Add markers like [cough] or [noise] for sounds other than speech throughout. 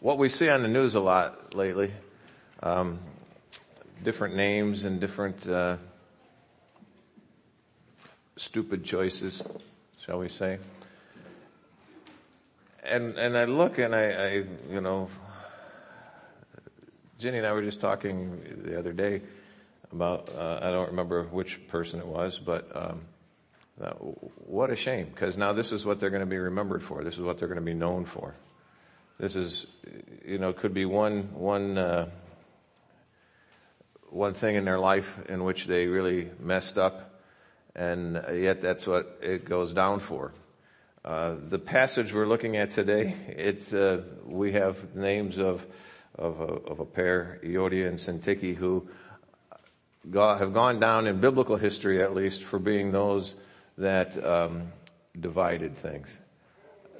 what we see on the news a lot lately, um, different names and different uh, stupid choices, shall we say? And and I look and I, I you know, Jenny and I were just talking the other day about uh, I don't remember which person it was, but. Um, what a shame, because now this is what they're going to be remembered for. This is what they're going to be known for. This is, you know, could be one, one, uh, one thing in their life in which they really messed up, and yet that's what it goes down for. Uh, the passage we're looking at today, it's, uh, we have names of, of a, of a pair, Euodia and Syntyche, who have gone down in biblical history at least for being those that um, divided things.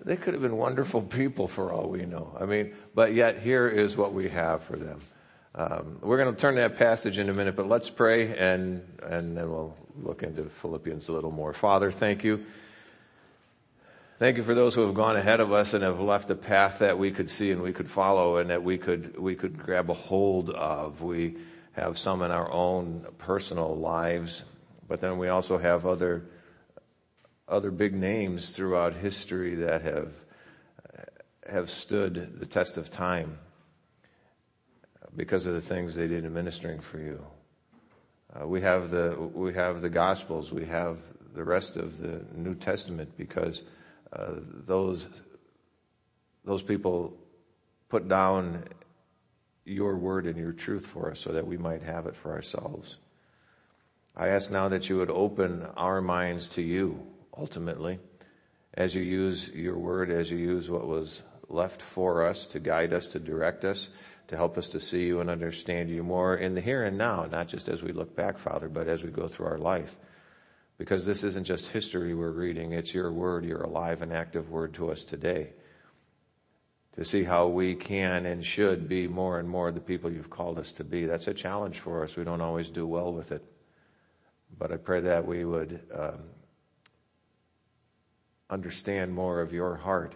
They could have been wonderful people for all we know. I mean, but yet here is what we have for them. Um, we're going to turn that passage in a minute, but let's pray and and then we'll look into Philippians a little more. Father, thank you. Thank you for those who have gone ahead of us and have left a path that we could see and we could follow and that we could we could grab a hold of. We have some in our own personal lives, but then we also have other other big names throughout history that have have stood the test of time because of the things they did in ministering for you. Uh, we have the we have the Gospels, we have the rest of the New Testament because uh, those those people put down your word and your truth for us so that we might have it for ourselves. I ask now that you would open our minds to you ultimately, as you use your word, as you use what was left for us to guide us, to direct us, to help us to see you and understand you more in the here and now, not just as we look back, Father, but as we go through our life. Because this isn't just history we're reading, it's your word, your alive and active word to us today. To see how we can and should be more and more the people you've called us to be. That's a challenge for us. We don't always do well with it. But I pray that we would um, understand more of your heart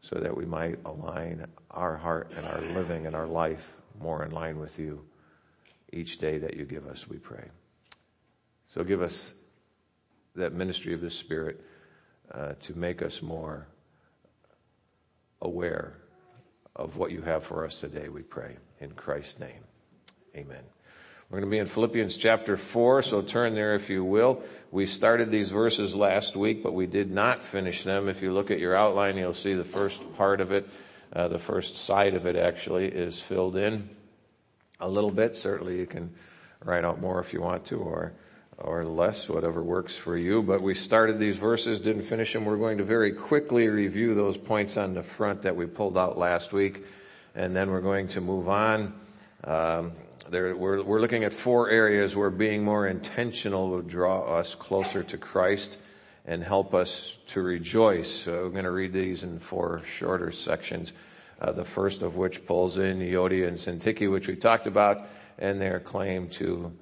so that we might align our heart and our living and our life more in line with you each day that you give us, we pray. So give us that ministry of the Spirit uh, to make us more aware of what you have for us today, we pray. In Christ's name, amen. We're going to be in Philippians chapter 4, so turn there if you will. We started these verses last week, but we did not finish them. If you look at your outline, you'll see the first part of it, uh, the first side of it actually is filled in a little bit. Certainly you can write out more if you want to or or less, whatever works for you. But we started these verses, didn't finish them. We're going to very quickly review those points on the front that we pulled out last week, and then we're going to move on. Um, there, we're, we're looking at four areas where being more intentional will draw us closer to Christ and help us to rejoice. So I'm going to read these in four shorter sections. Uh, the first of which pulls in Euodia and Syntyche, which we talked about, and their claim to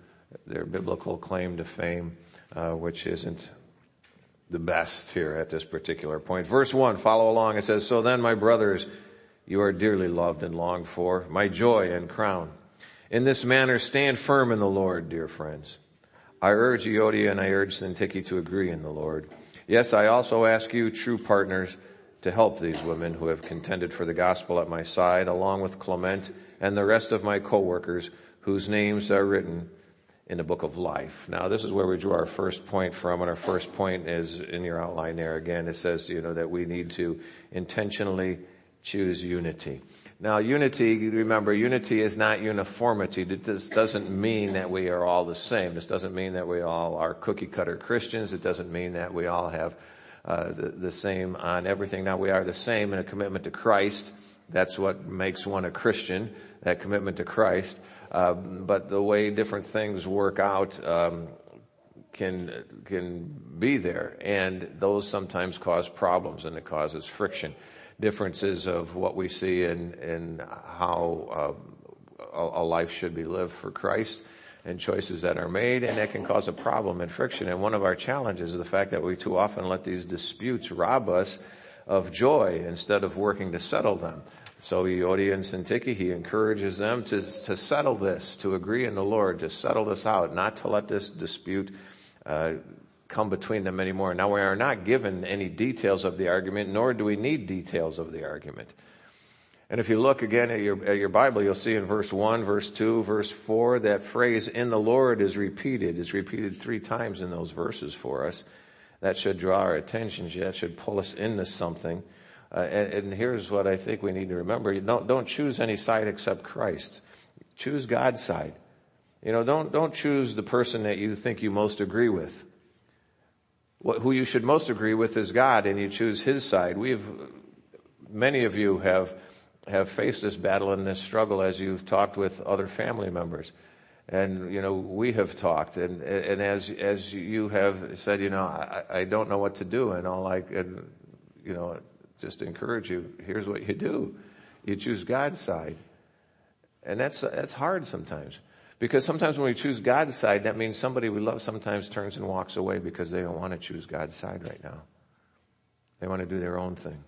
their biblical claim to fame, uh, which isn't the best here at this particular point. Verse one, follow along. It says, "So then, my brothers, you are dearly loved and longed for, my joy and crown." In this manner, stand firm in the Lord, dear friends. I urge Euodia and I urge Syntyche to agree in the Lord. Yes, I also ask you, true partners, to help these women who have contended for the gospel at my side, along with Clement and the rest of my co-workers whose names are written in the book of life. Now, this is where we drew our first point from, and our first point is in your outline there again. It says, you know, that we need to intentionally choose unity. Now unity, remember, unity is not uniformity. This doesn't mean that we are all the same. This doesn't mean that we all are cookie cutter Christians. It doesn't mean that we all have uh, the, the same on everything. Now we are the same in a commitment to Christ. That's what makes one a Christian, that commitment to Christ. Uh, but the way different things work out um, can can be there, and those sometimes cause problems, and it causes friction differences of what we see in, in how uh, a, a life should be lived for Christ and choices that are made, and that can cause a problem and friction. And one of our challenges is the fact that we too often let these disputes rob us of joy instead of working to settle them. So Euodia and Syntyche, he encourages them to, to settle this, to agree in the Lord, to settle this out, not to let this dispute uh, come between them anymore. Now we are not given any details of the argument, nor do we need details of the argument. And if you look again at your, at your Bible, you'll see in verse 1, verse 2, verse 4, that phrase in the Lord is repeated. It's repeated three times in those verses for us. That should draw our attention. That should pull us into something. Uh, and, and, here's what I think we need to remember. You don't, don't choose any side except Christ. Choose God's side. You know, don't, don't choose the person that you think you most agree with. Who you should most agree with is God and you choose His side. We've, many of you have have faced this battle and this struggle as you've talked with other family members. And, you know, we have talked and, and as, as you have said, you know, I, I don't know what to do and all I can, you know, just encourage you, here's what you do. You choose God's side. And that's, that's hard sometimes. Because sometimes when we choose God's side, that means somebody we love sometimes turns and walks away because they don't want to choose God's side right now. They want to do their own thing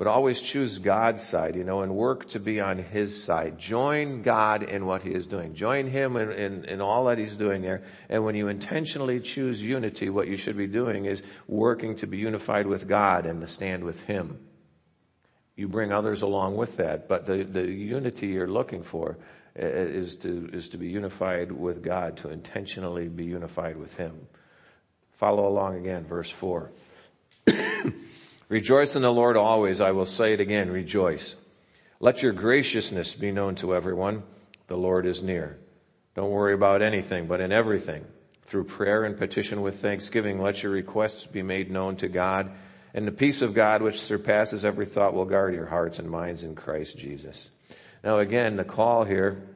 but always choose God's side, you know, and work to be on His side. Join God in what He is doing. Join Him in, in, in, all that He's doing there. And when you intentionally choose unity, what you should be doing is working to be unified with God and to stand with Him. You bring others along with that, but the, the unity you're looking for Uh, is to, is to be unified with God, to intentionally be unified with Him. Follow along again, verse four. [coughs] Rejoice in the Lord always. I will say it again. Rejoice. Let your graciousness be known to everyone. The Lord is near. Don't worry about anything, but in everything, through prayer and petition with thanksgiving, let your requests be made known to God. And the peace of God, which surpasses every thought, will guard your hearts and minds in Christ Jesus. Now again, the call here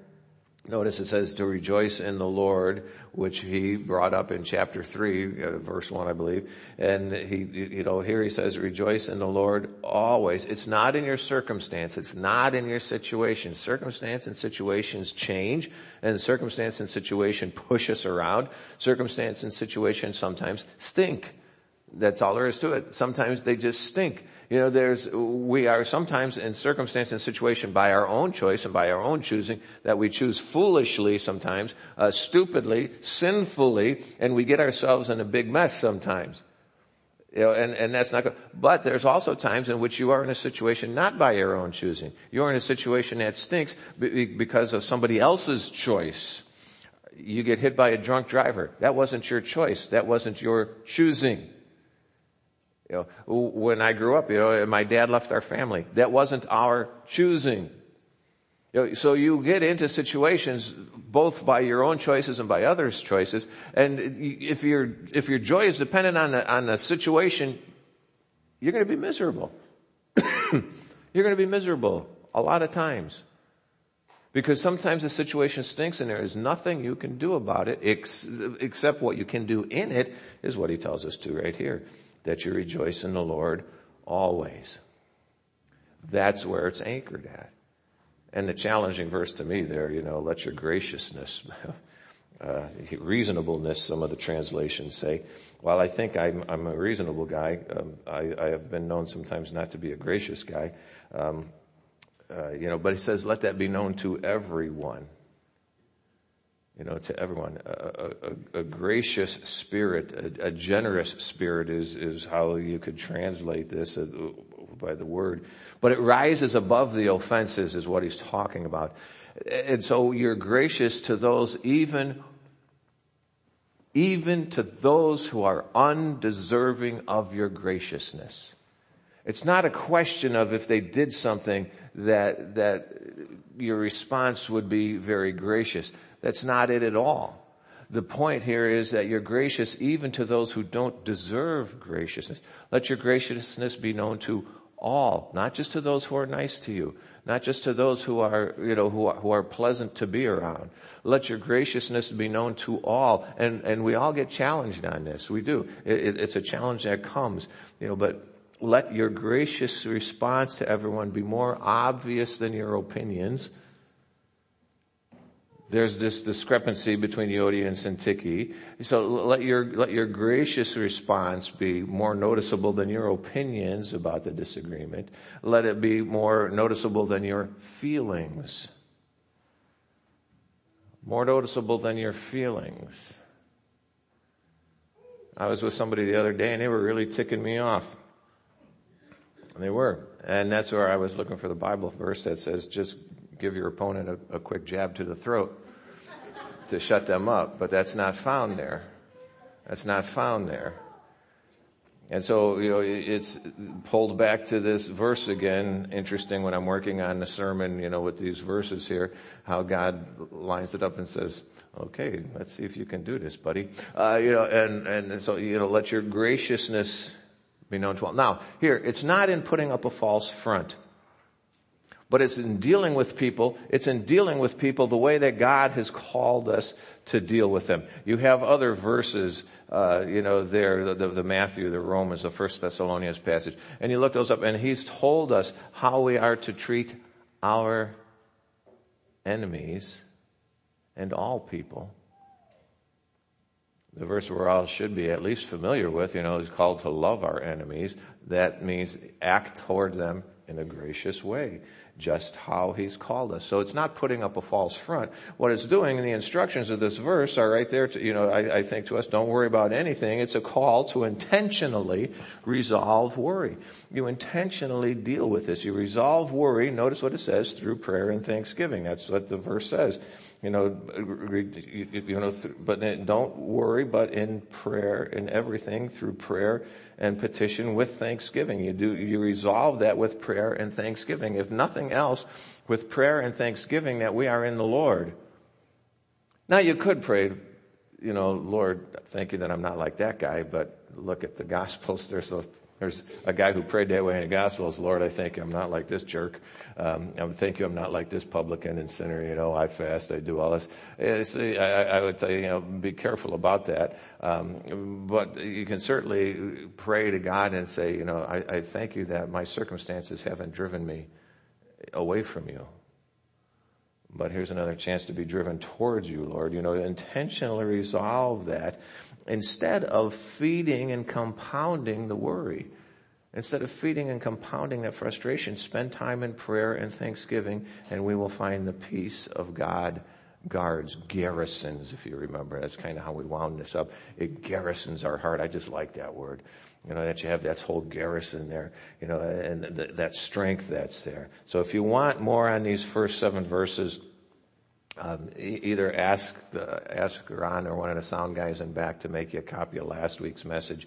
Notice it says to rejoice in the Lord, which he brought up in chapter three, uh, verse one, I believe. And he, you know, here he says rejoice in the Lord always. It's not in your circumstance. It's not in your situation. Circumstance and situations change and circumstance and situation push us around. Circumstance and situation sometimes stink. That's all there is to it. Sometimes they just stink. You know, there's, we are sometimes in circumstance and situation by our own choice and by our own choosing that we choose foolishly sometimes, uh, stupidly, sinfully, and we get ourselves in a big mess sometimes. You know, and, and that's not good. But there's also times in which you are in a situation not by your own choosing. You're in a situation that stinks because of somebody else's choice. You get hit by a drunk driver. That wasn't your choice. That wasn't your choosing. You know, when I grew up, you know, my dad left our family. That wasn't our choosing. You know, so you get into situations both by your own choices and by others' choices. And if your if your joy is dependent on the, on the situation, you're going to be miserable. [coughs] you're going to be miserable a lot of times. Because sometimes the situation stinks and there is nothing you can do about it ex- except what you can do in it is what he tells us to right here that you rejoice in the Lord always. That's where it's anchored at. And the challenging verse to me there, you know, let your graciousness, [laughs] uh, reasonableness, some of the translations say. While I think I'm, I'm a reasonable guy, um, I, I, have been known sometimes not to be a gracious guy. Um, uh, you know, but he says, let that be known to everyone you know, to everyone. A, a, a gracious spirit, a, a, generous spirit is, is how you could translate this uh, by the word. But it rises above the offenses is what he's talking about. And so you're gracious to those even, even to those who are undeserving of your graciousness. It's not a question of if they did something that, that your response would be very gracious. That's not it at all. The point here is that you're gracious even to those who don't deserve graciousness. Let your graciousness be known to all, not just to those who are nice to you, not just to those who are, you know, who are, who are pleasant to be around. Let your graciousness be known to all. And, and we all get challenged on this. We do. It, it, it's a challenge that comes, you know, but let your gracious response to everyone be more obvious than your opinions there's this discrepancy between Euodia and Syntyche. So let your, let your gracious response be more noticeable than your opinions about the disagreement. Let it be more noticeable than your feelings. More noticeable than your feelings. I was with somebody the other day and they were really ticking me off. They were. And that's where I was looking for the Bible verse that says just give your opponent a, a quick jab to the throat to shut them up. But that's not found there. That's not found there. And so, you know, it's pulled back to this verse again. Interesting when I'm working on the sermon, you know, with these verses here, how God lines it up and says, okay, let's see if you can do this, buddy. Uh, you know, and, and so, you know, let your graciousness be known to all. Now, here, it's not in putting up a false front. But it's in dealing with people, it's in dealing with people the way that God has called us to deal with them. You have other verses, uh, you know, there, the, the, the, Matthew, the Romans, the First Thessalonians passage, and you look those up, and He's told us how we are to treat our enemies and all people. The verse we're all should be at least familiar with, you know, is called to love our enemies. That means act toward them in a gracious way just how he's called us. So it's not putting up a false front. What it's doing in the instructions of this verse are right there to, you know, I, I, think to us, don't worry about anything. It's a call to intentionally resolve worry. You intentionally deal with this. You resolve worry, notice what it says, through prayer and thanksgiving. That's what the verse says. You know, you know, but don't worry, but in prayer, in everything through prayer and petition with thanksgiving. You do, you resolve that with prayer and thanksgiving. If nothing else, with prayer and thanksgiving that we are in the Lord. Now you could pray, you know, Lord, thank you that I'm not like that guy, but look at the Gospels. [laughs] There's a there's a guy who prayed that way in the Gospels. Lord, I thank you. I'm not like this jerk. Um, I thank you. I'm not like this publican and sinner. You know, I fast. I do all this. I, I, would tell you, you know, be careful about that. Um, but you can certainly pray to God and say, you know, I, I thank you that my circumstances haven't driven me away from you. But here's another chance to be driven towards you, Lord. You know, intentionally resolve that instead of feeding and compounding the worry. Instead of feeding and compounding that frustration, spend time in prayer and thanksgiving and we will find the peace of God guards, garrisons, if you remember. That's kind of how we wound this up. It garrisons our heart. I just like that word. You know, that you have that whole garrison there, you know, and th- that strength that's there. So if you want more on these first seven verses, um, either ask the, ask Ron or one of the sound guys in back to make you a copy of last week's message,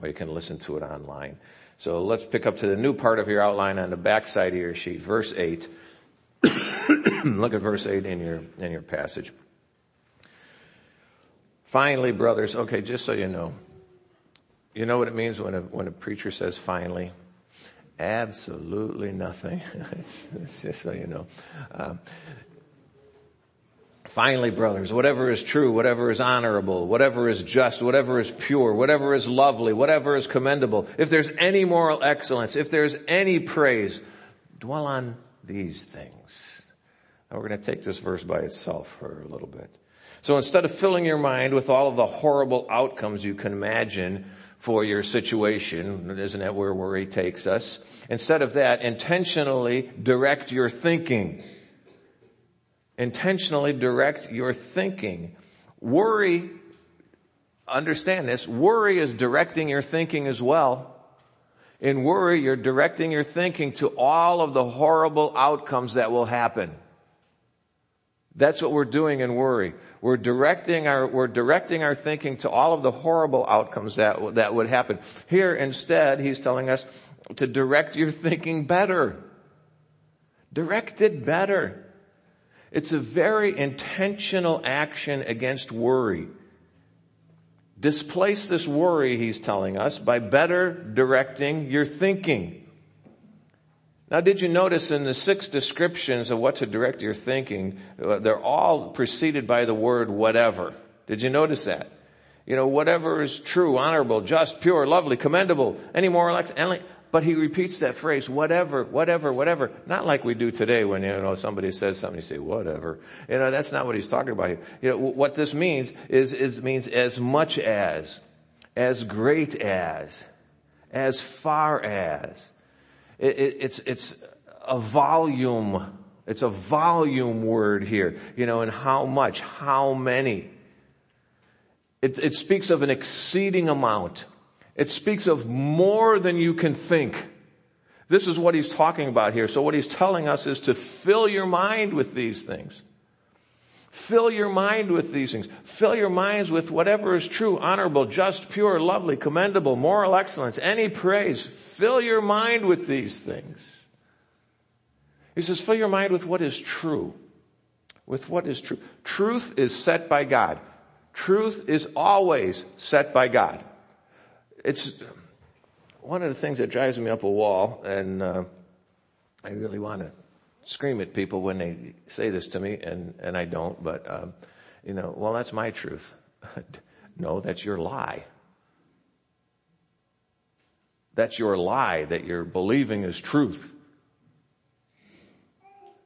or you can listen to it online. So let's pick up to the new part of your outline on the back side of your sheet, verse eight. [coughs] Look at verse eight in your in your passage. Finally, brothers, okay, just so you know, you know what it means when a when a preacher says finally. Absolutely nothing. [laughs] it's, just so you know. Um, Finally, brothers, whatever is true, whatever is honorable, whatever is just, whatever is pure, whatever is lovely, whatever is commendable, if there's any moral excellence, if there's any praise, dwell on these things. Now we're going to take this verse by itself for a little bit. So instead of filling your mind with all of the horrible outcomes you can imagine for your situation, isn't that where worry takes us? Instead of that, intentionally direct your thinking intentionally direct your thinking. Worry, understand this, worry is directing your thinking as well. In worry, you're directing your thinking to all of the horrible outcomes that will happen. That's what we're doing in worry. We're directing our, we're directing our thinking to all of the horrible outcomes that, that would happen. Here instead, he's telling us to direct your thinking better. Direct it better. It's a very intentional action against worry. Displace this worry, he's telling us, by better directing your thinking. Now, did you notice in the six descriptions of what to direct your thinking, uh, they're all preceded by the word whatever. Did you notice that? You know, whatever is true, honorable, just, pure, lovely, commendable, any moral act, but he repeats that phrase, whatever, whatever, whatever. Not like we do today when, you know, somebody says something, you say, whatever. You know, that's not what he's talking about here. You know, what this means is, is means as much as, as great as, as far as. It, it, it's, it's a volume, it's a volume word here, you know, and how much, how many. It, it speaks of an exceeding amount. It speaks of more than you can think. This is what he's talking about here. So what he's telling us is to fill your mind with these things. Fill your mind with these things. Fill your minds with whatever is true, honorable, just, pure, lovely, commendable, moral excellence, any praise. Fill your mind with these things. He says, fill your mind with what is true. With what is true. Truth is set by God. Truth is always set by God it's one of the things that drives me up a wall, and uh, I really want to scream at people when they say this to me, and and I don't. But um, you know, well, that's my truth. [laughs] no, that's your lie. That's your lie that you're believing is truth.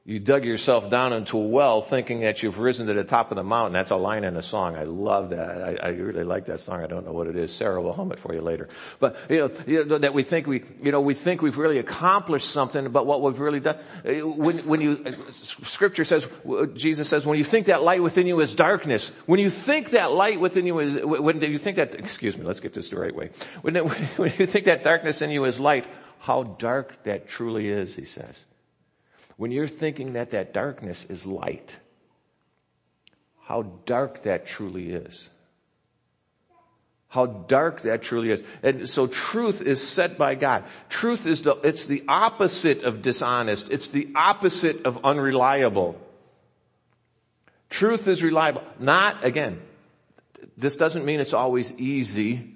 You dug yourself down into a well thinking that you've risen to the top of the mountain. That's a line in a song. I love that. I, I really like that song. I don't know what it is. Sarah will hum it for you later. But, you know, you know, that we think we, you know, we think we've really accomplished something, but what we've really done, when, when you, scripture says, Jesus says, when you think that light within you is darkness, when you think that light within you is, when you think that, excuse me, let's get this the right way. When, when you think that darkness in you is light, how dark that truly is, he says when you're thinking that that darkness is light, how dark that truly is. How dark that truly is. And so truth is set by God. Truth is the, it's the opposite of dishonest. It's the opposite of unreliable. Truth is reliable. Not, again, this doesn't mean it's always easy.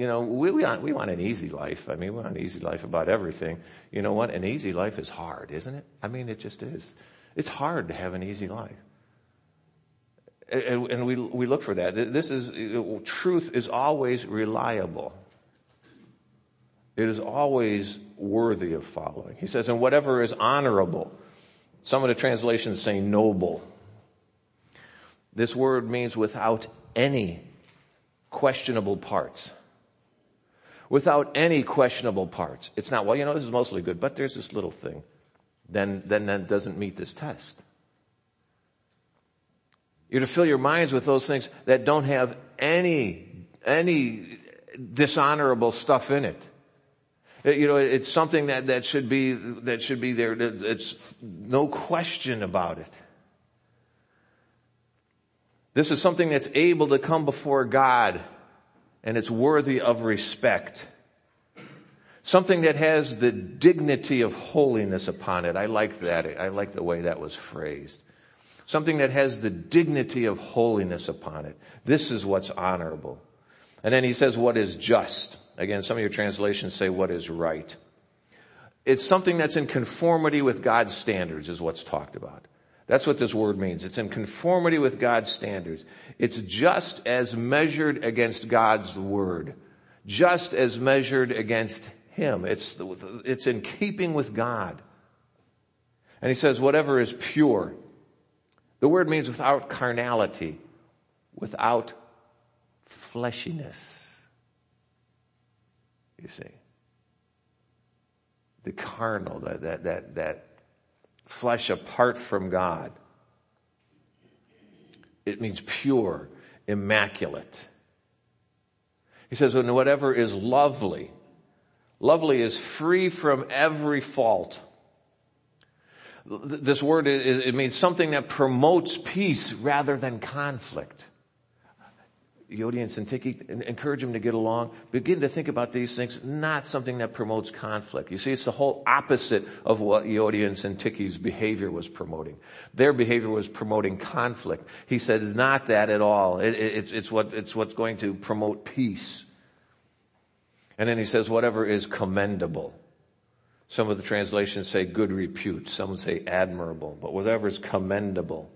You know, we, we, want, we want an easy life. I mean, we want an easy life about everything. You know what? An easy life is hard, isn't it? I mean, it just is. It's hard to have an easy life. And, and we, we look for that. This is, truth is always reliable. It is always worthy of following. He says, and whatever is honorable. Some of the translations say noble. This word means without any questionable parts without any questionable parts. It's not, well, you know, this is mostly good, but there's this little thing. Then, then that doesn't meet this test. You're to fill your minds with those things that don't have any, any dishonorable stuff in it. Uh, you know, it's something that, that should be, that should be there. It's no question about it. This is something that's able to come before God and it's worthy of respect. Something that has the dignity of holiness upon it. I like that. I like the way that was phrased. Something that has the dignity of holiness upon it. This is what's honorable. And then he says what is just. Again, some of your translations say what is right. It's something that's in conformity with God's standards is what's talked about. That's what this word means. It's in conformity with God's standards. It's just as measured against God's word. Just as measured against Him. It's, it's in keeping with God. And he says, whatever is pure. The word means without carnality, without fleshiness. You see. The carnal, that, that, that, that flesh apart from God. It means pure, immaculate. He says, when whatever is lovely, lovely is free from every fault. This word, it means something that promotes peace rather than conflict. Euodia and Syntyche, encourage them to get along. Begin to think about these things, not something that promotes conflict. You see, it's the whole opposite of what Euodia and Syntyche's behavior was promoting. Their behavior was promoting conflict. He said, it's not that at all. It, it, it's, it's what, it's what's going to promote peace. And then he says, whatever is commendable. Some of the translations say good repute. Some say admirable, but whatever is commendable.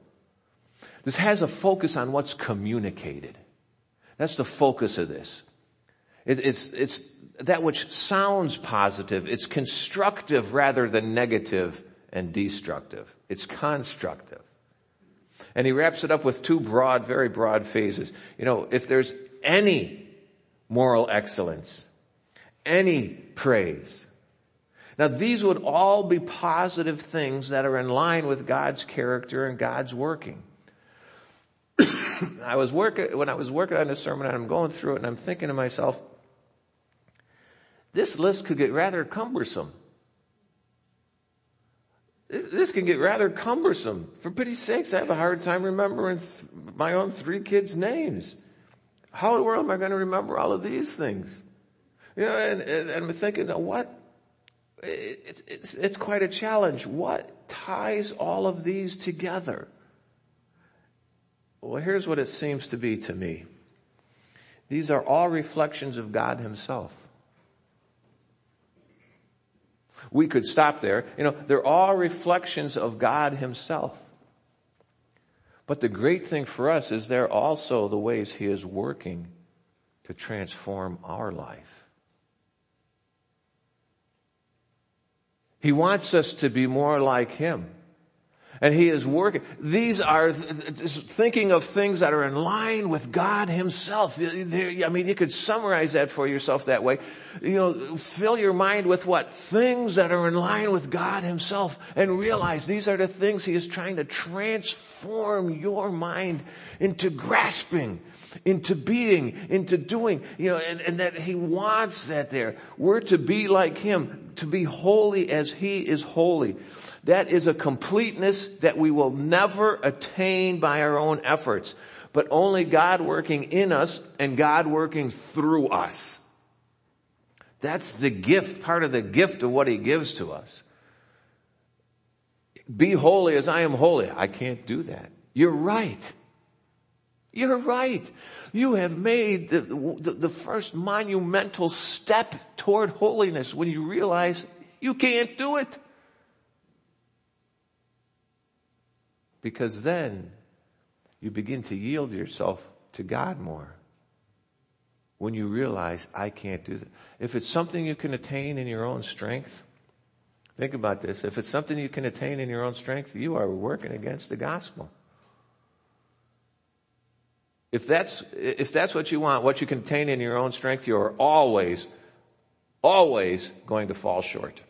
This has a focus on what's communicated. That's the focus of this. It, it's, it's that which sounds positive. It's constructive rather than negative and destructive. It's constructive. And he wraps it up with two broad, very broad phases. You know, if there's any moral excellence, any praise. Now these would all be positive things that are in line with God's character and God's working. [coughs] [coughs] I was working, when I was working on this sermon and I'm going through it and I'm thinking to myself, this list could get rather cumbersome. This can get rather cumbersome. For pity's sakes, I have a hard time remembering th- my own three kids' names. How in the world am I going to remember all of these things? You know, and, and, and I'm thinking, what? It, it's, it's quite a challenge. What ties all of these together? Well, here's what it seems to be to me. These are all reflections of God himself. We could stop there. You know, they're all reflections of God himself. But the great thing for us is they're also the ways he is working to transform our life. He wants us to be more like him. And he is working. These are thinking of things that are in line with God himself. I mean, you could summarize that for yourself that way. You know, fill your mind with what? Things that are in line with God himself and realize these are the things he is trying to transform your mind into grasping into being, into doing, you know, and, and, that He wants that there. We're to be like Him, to be holy as He is holy. That is a completeness that we will never attain by our own efforts, but only God working in us and God working through us. That's the gift, part of the gift of what He gives to us. Be holy as I am holy. I can't do that. You're right. You're right. You have made the, the, the, first monumental step toward holiness when you realize you can't do it. Because then you begin to yield yourself to God more. When you realize, I can't do that. If it's something you can attain in your own strength, think about this. If it's something you can attain in your own strength, you are working against the gospel. If that's, if that's what you want, what you contain in your own strength, you are always, always going to fall short.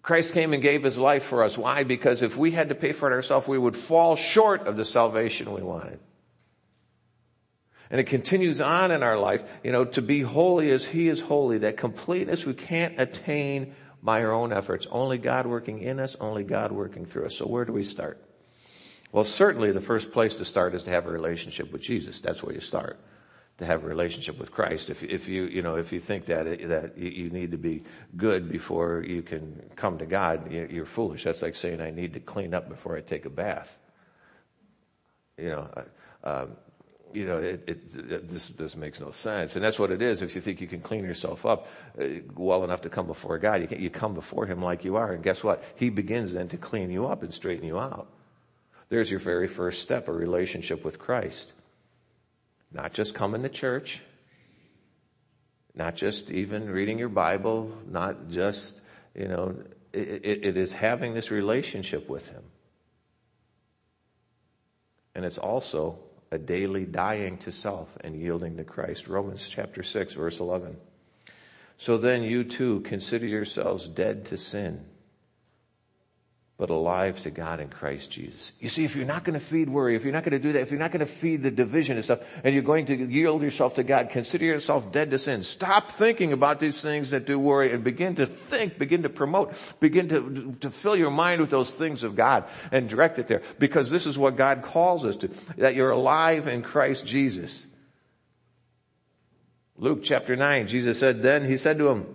Christ came and gave his life for us. Why? Because if we had to pay for it ourselves, we would fall short of the salvation we wanted. And it continues on in our life, you know, to be holy as he is holy, that completeness we can't attain by our own efforts. Only God working in us, only God working through us. So where do we start? Well, certainly the first place to start is to have a relationship with Jesus. That's where you start to have a relationship with Christ. If, if you, you know, if you think that, that you need to be good before you can come to God, you're foolish. That's like saying I need to clean up before I take a bath. You know, um, you know, it, it, it, this, this makes no sense. And that's what it is. If you think you can clean yourself up uh, well enough to come before God, you, can, you come before Him like you are. And guess what? He begins then to clean you up and straighten you out. There's your very first step, a relationship with Christ. Not just coming to church, not just even reading your Bible, not just, you know, it, it, is having this relationship with Him. And it's also a daily dying to self and yielding to Christ. Romans chapter 6 verse 11. So then you too consider yourselves dead to sin but alive to God in Christ Jesus. You see, if you're not going to feed worry, if you're not going to do that, if you're not going to feed the division and stuff, and you're going to yield yourself to God, consider yourself dead to sin. Stop thinking about these things that do worry and begin to think, begin to promote, begin to, to fill your mind with those things of God and direct it there. Because this is what God calls us to, that you're alive in Christ Jesus. Luke chapter 9, Jesus said then, he said to him,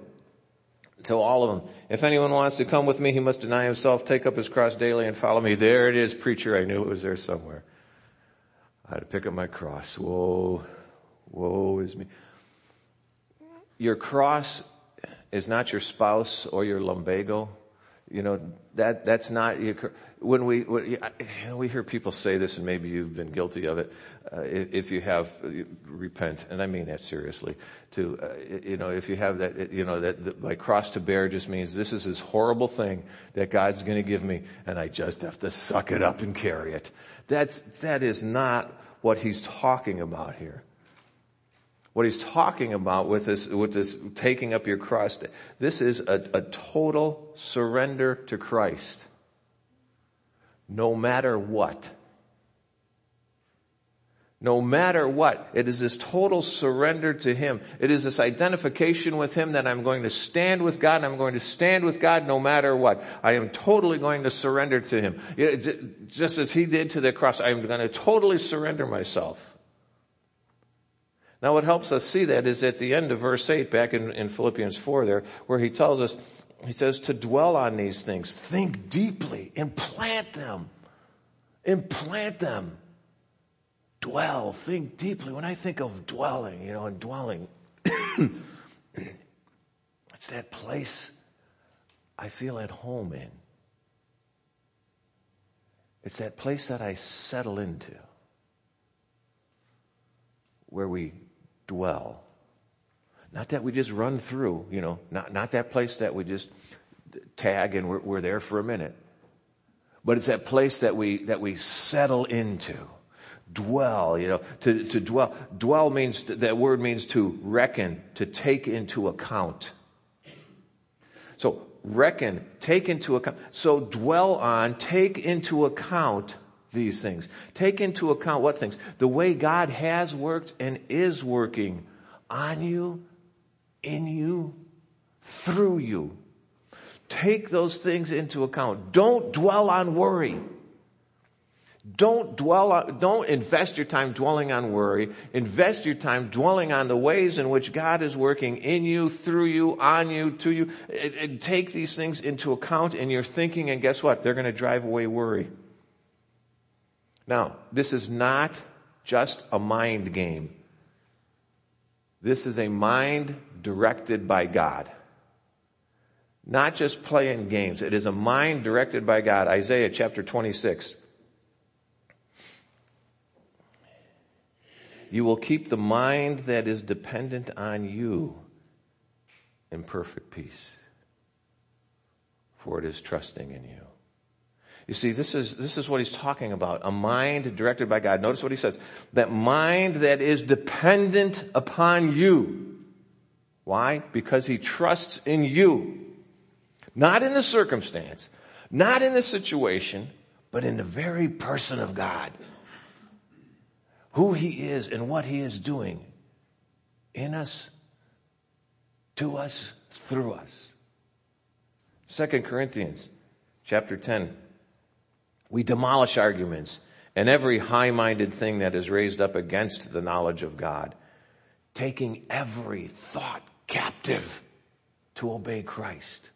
to all of them, if anyone wants to come with me, he must deny himself, take up his cross daily and follow me. There it is, preacher. I knew it was there somewhere. I had to pick up my cross. Whoa, woe is me. Your cross is not your spouse or your lumbago. You know, that, that's not, when we, when, you know, we hear people say this and maybe you've been guilty of it. Uh, if you have, repent, and I mean that seriously, to, uh, you know, if you have that, you know, that, that my cross to bear just means this is this horrible thing that God's gonna give me and I just have to suck it up and carry it. That's, that is not what he's talking about here. What he's talking about with this, with this taking up your cross, this is a, a total surrender to Christ. No matter what. No matter what. It is this total surrender to Him. It is this identification with Him that I'm going to stand with God and I'm going to stand with God no matter what. I am totally going to surrender to Him. Just as He did to the cross, I'm going to totally surrender myself. Now what helps us see that is at the end of verse 8 back in, in Philippians 4 there, where he tells us, he says to dwell on these things, think deeply, implant them, implant them. Dwell, think deeply. When I think of dwelling, you know, and dwelling, [coughs] it's that place I feel at home in. It's that place that I settle into where we dwell. Not that we just run through, you know, not, not that place that we just tag and we're, we're there for a minute. But it's that place that we, that we settle into. Dwell, you know, to, to dwell. Dwell means, that word means to reckon, to take into account. So reckon, take into account. So dwell on, take into account these things. Take into account what things? The way God has worked and is working on you, in you, through you. Take those things into account. Don't dwell on worry. Don't dwell on, don't invest your time dwelling on worry. Invest your time dwelling on the ways in which God is working in you, through you, on you, to you. And take these things into account in your thinking and guess what? They're going to drive away worry. Now, this is not just a mind game. This is a mind directed by God. Not just playing games. It is a mind directed by God. Isaiah chapter 26. You will keep the mind that is dependent on you in perfect peace, for it is trusting in you. You see, this is, this is what he's talking about. A mind directed by God. Notice what he says. That mind that is dependent upon you. Why? Because he trusts in you. Not in the circumstance, not in the situation, but in the very person of God. Who he is and what he is doing in us, to us, through us. Second Corinthians chapter 10 we demolish arguments and every high-minded thing that is raised up against the knowledge of God, taking every thought captive to obey Christ.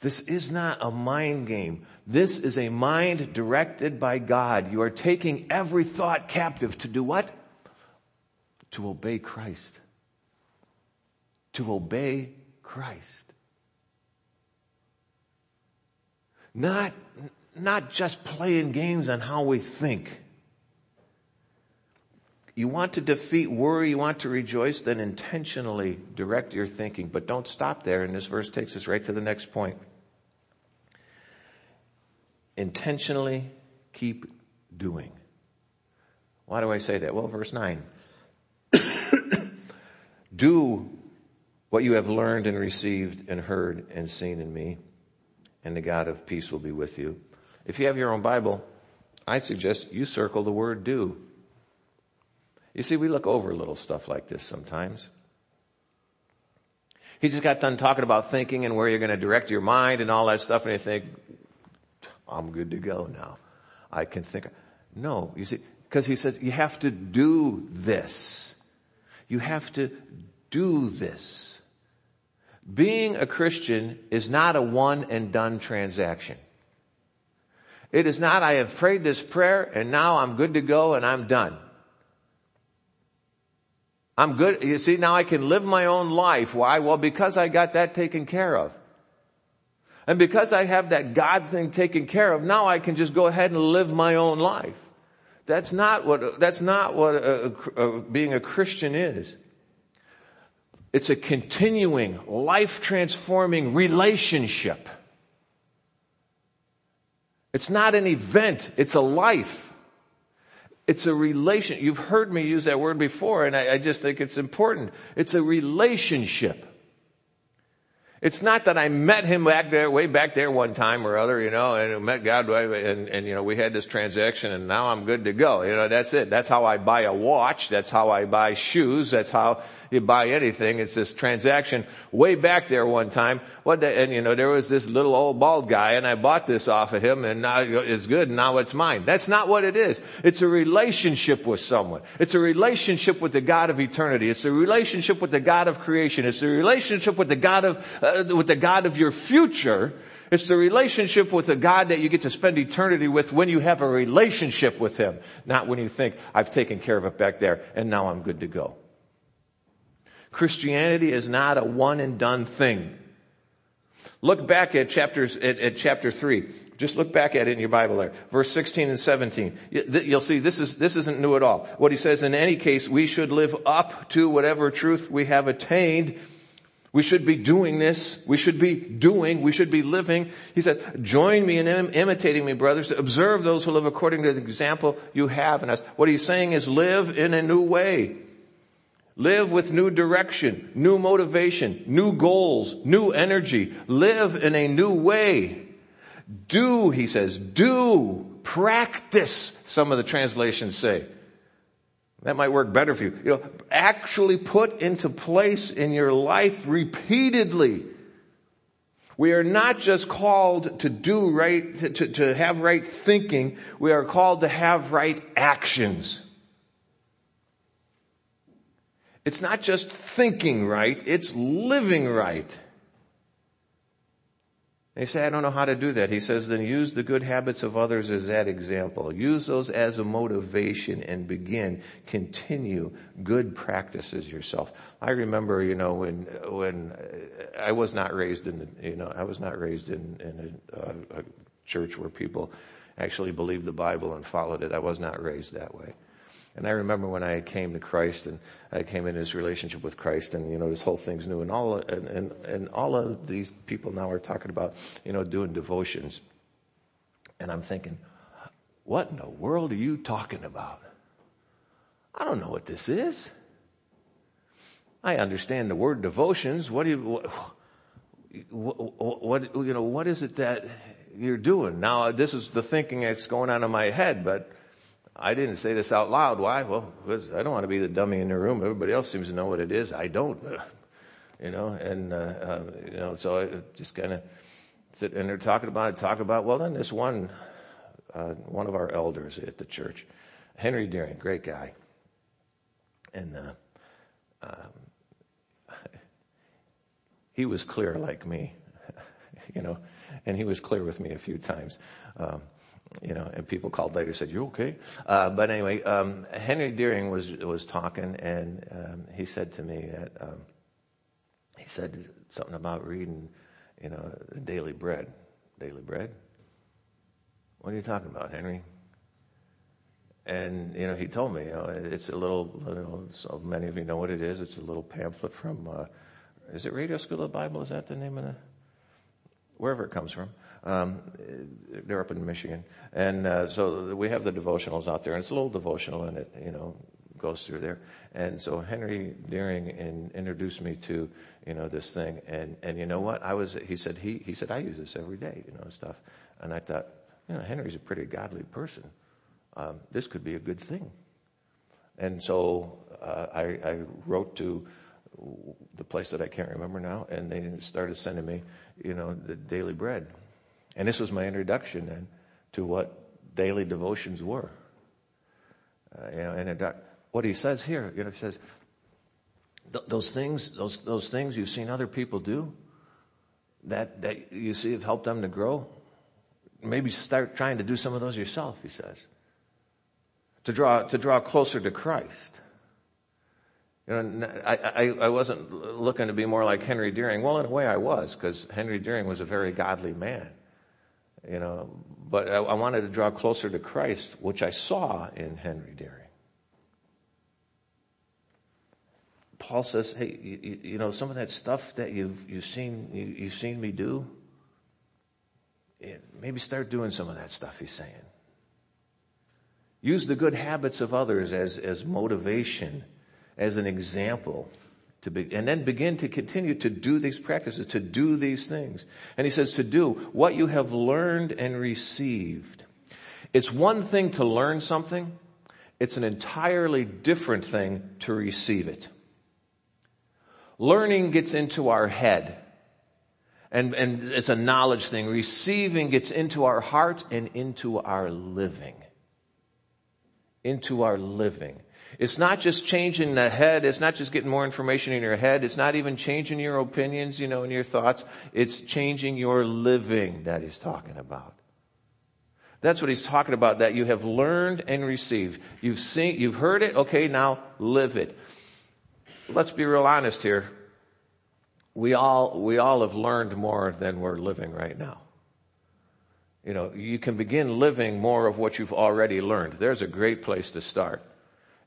This is not a mind game. This is a mind directed by God. You are taking every thought captive to do what? To obey Christ. To obey Christ. Not, not just playing games on how we think. You want to defeat worry, you want to rejoice, then intentionally direct your thinking. But don't stop there, and this verse takes us right to the next point. Intentionally keep doing. Why do I say that? Well, verse 9. [coughs] Do what you have learned and received and heard and seen in me and the God of peace will be with you. If you have your own Bible, I suggest you circle the word do. You see, we look over little stuff like this sometimes. He just got done talking about thinking and where you're going to direct your mind and all that stuff and you think, I'm good to go now. I can think. No, you see, because he says you have to do this. You have to do this. Being a Christian is not a one and done transaction. It is not, I have prayed this prayer and now I'm good to go and I'm done. I'm good. You see, now I can live my own life. Why? Well, because I got that taken care of. And because I have that God thing taken care of, now I can just go ahead and live my own life. That's not what, that's not what a, a, a, being a Christian is. It's a continuing, life transforming relationship. It's not an event, it's a life. It's a relation. You've heard me use that word before and I, I just think it's important. It's a relationship. It's not that I met him back there, way back there one time or other, you know, and met God and, and, you know, we had this transaction and now I'm good to go. You know, that's it. That's how I buy a watch. That's how I buy shoes. That's how you buy anything. It's this transaction way back there one time. What the, and you know, there was this little old bald guy and I bought this off of him and now it's good and now it's mine. That's not what it is. It's a relationship with someone. It's a relationship with the God of eternity. It's a relationship with the God of creation. It's a relationship with the God of, uh, Uh, with the God of your future. It's the relationship with the God that you get to spend eternity with when you have a relationship with Him. Not when you think, I've taken care of it back there and now I'm good to go. Christianity is not a one and done thing. Look back at chapters, at, at, chapter three. Just look back at it in your Bible there. Verse 16 and 17. You'll see this is, this isn't new at all. What he says, in any case, we should live up to whatever truth we have attained. We should be doing this. We should be doing. We should be living. He says, join me in Im- imitating me, brothers. Observe those who live according to the example you have in us. What he's saying is live in a new way. Live with new direction, new motivation, new goals, new energy. Live in a new way. Do, he says, do, practice, some of the translations say. That might work better for you. You know, actually put into place in your life repeatedly. We are not just called to do right, to, to, to have right thinking. We are called to have right actions. It's not just thinking right, it's living right. They say, I don't know how to do that. He says, then use the good habits of others as that example. Use those as a motivation and begin, continue good practices yourself. I remember, you know, when, when I was not raised in, you know, I was not raised in, in a, a church where people actually believed the Bible and followed it. I was not raised that way. And I remember when I came to Christ and I came in this relationship with Christ and, you know, this whole thing's new and all, and, and, and all of these people now are talking about, you know, doing devotions. And I'm thinking, what in the world are you talking about? I don't know what this is. I understand the word devotions. What do you, what, what, what, you know, what is it that you're doing? Now, this is the thinking that's going on in my head, but I didn't say this out loud. Why? Well, because I don't want to be the dummy in the room. Everybody else seems to know what it is. I don't. [laughs] You know, and, uh, uh, you know, so I just kind of sit and they're talking about it, talk about, well, then this one, uh, one of our elders at the church, Henry Deering, great guy. And, uh, um, [laughs] he was clear like me, [laughs] you know, and he was clear with me a few times. Um, you know, and people called later said, "You okay?" Uh, but anyway, um, Henry Deering was was talking, and um, he said to me that um, he said something about reading, you know, daily bread. Daily bread. What are you talking about, Henry? And you know, he told me, you know, it's a little, you know, so many of you know what it is. It's a little pamphlet from, uh, is it Radio School of the Bible? Is that the name of the? Wherever it comes from. Um, they're up in Michigan, and uh, so we have the devotionals out there, and it's a little devotional, and it you know goes through there. And so Henry Deering in, introduced me to you know this thing, and and you know what? I was he said he he said I use this every day, you know stuff, and I thought you know Henry's a pretty godly person, um, this could be a good thing, and so uh, I, I wrote to the place that I can't remember now, and they started sending me, you know, the daily bread. And this was my introduction then to what daily devotions were. Uh, you know, and what he says here, you know, he says, those things, those, those things you've seen other people do that, that you see have helped them to grow, maybe start trying to do some of those yourself, he says. To draw, to draw closer to Christ. You know, I, I, I wasn't looking to be more like Henry Deering. Well, in a way I was, because Henry Deering was a very godly man. You know, but I, I wanted to draw closer to Christ, which I saw in Henry Deering. Paul says, hey, you, you, know, some of that stuff that you've, you've seen, you, have seen me do, maybe start doing some of that stuff, he's saying. Use the good habits of others as, as motivation, as an example to be, and then begin to continue to do these practices, to do these things. And he says to do what you have learned and received. It's one thing to learn something. It's an entirely different thing to receive it. Learning gets into our head. And, and it's a knowledge thing. Receiving gets into our heart and into our living. Into our living. It's not just changing the head. It's not just getting more information in your head. It's not even changing your opinions, you know, and your thoughts. It's changing your living that he's talking about. That's what he's talking about, that you have learned and received. You've seen, you've heard it, okay, now live it let's be real honest here. We all, we all have learned more than we're living right now. You know, you can begin living more of what you've already learned. There's a great place to start.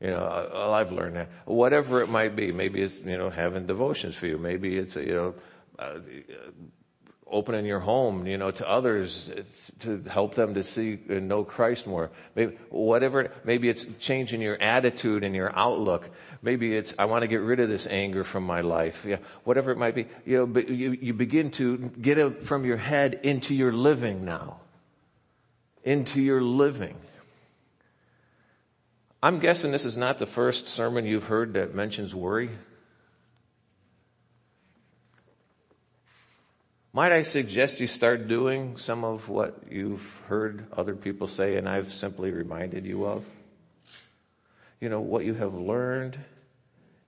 You know, well, I've learned that. Whatever it might be. Maybe it's, you know, having devotions for you. Maybe it's, you know, uh, opening your home, you know, to others to help them to see and know Christ more. Maybe whatever, maybe it's changing your attitude and your outlook. Maybe it's, I want to get rid of this anger from my life. Yeah, whatever it might be, you know, but you, you begin to get it from your head into your living now. Into your living. I'm guessing this is not the first sermon you've heard that mentions worry. Might I suggest you start doing some of what you've heard other people say and I've simply reminded you of? You know, what you have learned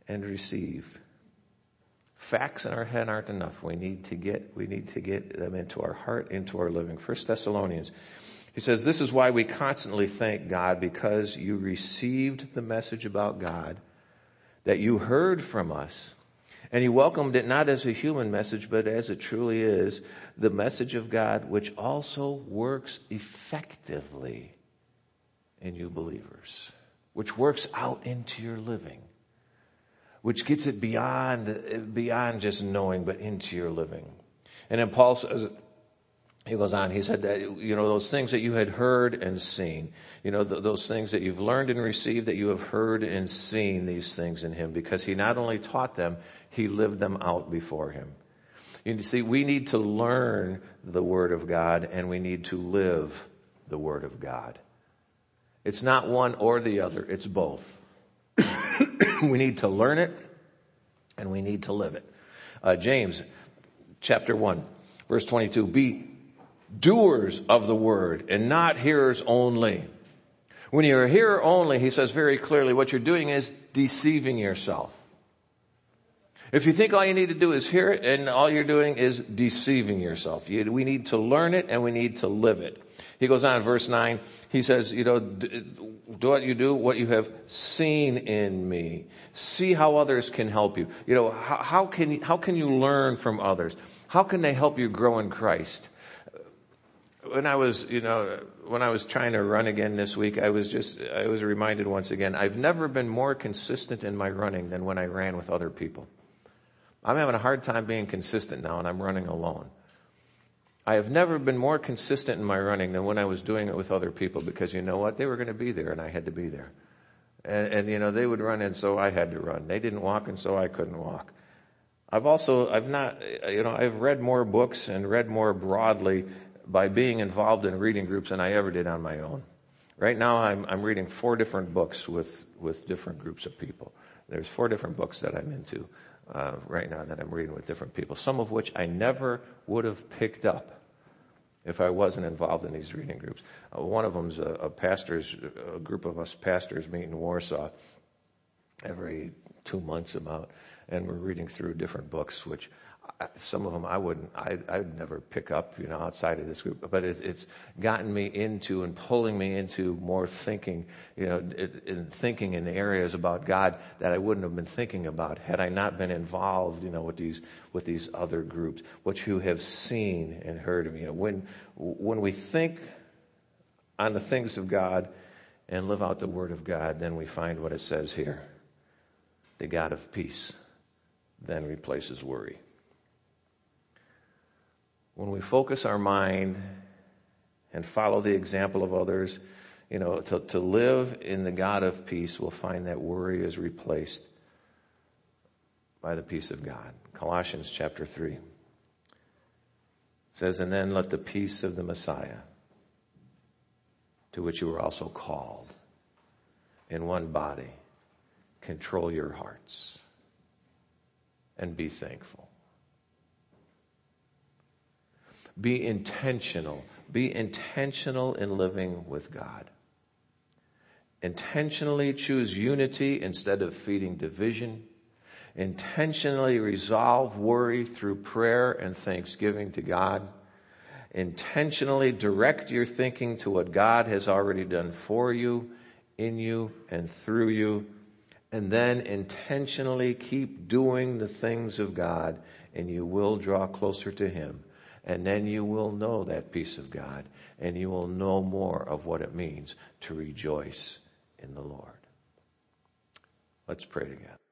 and received. Facts in our head aren't enough. We need to get, we need to get them into our heart, into our living. First Thessalonians. He says, this is why we constantly thank God because you received the message about God that you heard from us and you welcomed it not as a human message, but as it truly is, the message of God, which also works effectively in you believers, which works out into your living, which gets it beyond, beyond just knowing, but into your living. And then Paul says, he goes on, he said that, you know, those things that you had heard and seen, you know, th- those things that you've learned and received that you have heard and seen these things in him because he not only taught them, he lived them out before him. You see, we need to learn the Word of God and we need to live the Word of God. It's not one or the other, it's both. [coughs] we need to learn it and we need to live it. Uh, James chapter 1 verse 22, be doers of the word and not hearers only. When you're a hearer only, he says very clearly, what you're doing is deceiving yourself. If you think all you need to do is hear it and all you're doing is deceiving yourself. You, we need to learn it and we need to live it. He goes on, in verse 9, he says, you know, do what you do, what you have seen in me. See how others can help you. You know, how, how can, how can you learn from others? How can they help you grow in Christ? When I was, you know, when I was trying to run again this week, I was just, I was reminded once again, I've never been more consistent in my running than when I ran with other people. I'm having a hard time being consistent now and I'm running alone. I have never been more consistent in my running than when I was doing it with other people because you know what? They were going to be there and I had to be there. And, and, you know, they would run and so I had to run. They didn't walk and so I couldn't walk. I've also, I've not, you know, I've read more books and read more broadly by being involved in reading groups than I ever did on my own. Right now I'm, I'm reading four different books with, with different groups of people. There's four different books that I'm into uh, right now that I'm reading with different people, some of which I never would have picked up if I wasn't involved in these reading groups. Uh, one of them's a, a pastors, a group of us pastors meet in Warsaw every two months about, and we're reading through different books, which some of them I wouldn't, I, I'd never pick up, you know, outside of this group, but it, it's gotten me into and pulling me into more thinking, you know, in thinking in areas about God that I wouldn't have been thinking about had I not been involved, you know, with these, with these other groups, what you have seen and heard of, you know, when, when we think on the things of God and live out the word of God, then we find what it says here. The God of peace then replaces worry when we focus our mind and follow the example of others, you know, to, to live in the God of peace, we'll find that worry is replaced by the peace of God. Colossians chapter 3 says, And then let the peace of the Messiah, to which you were also called, in one body, control your hearts and be thankful. Be intentional. Be intentional in living with God. Intentionally choose unity instead of feeding division. Intentionally resolve worry through prayer and thanksgiving to God. Intentionally direct your thinking to what God has already done for you, in you, and through you. And then intentionally keep doing the things of God and you will draw closer to Him and then you will know that peace of God and you will know more of what it means to rejoice in the Lord. Let's pray together.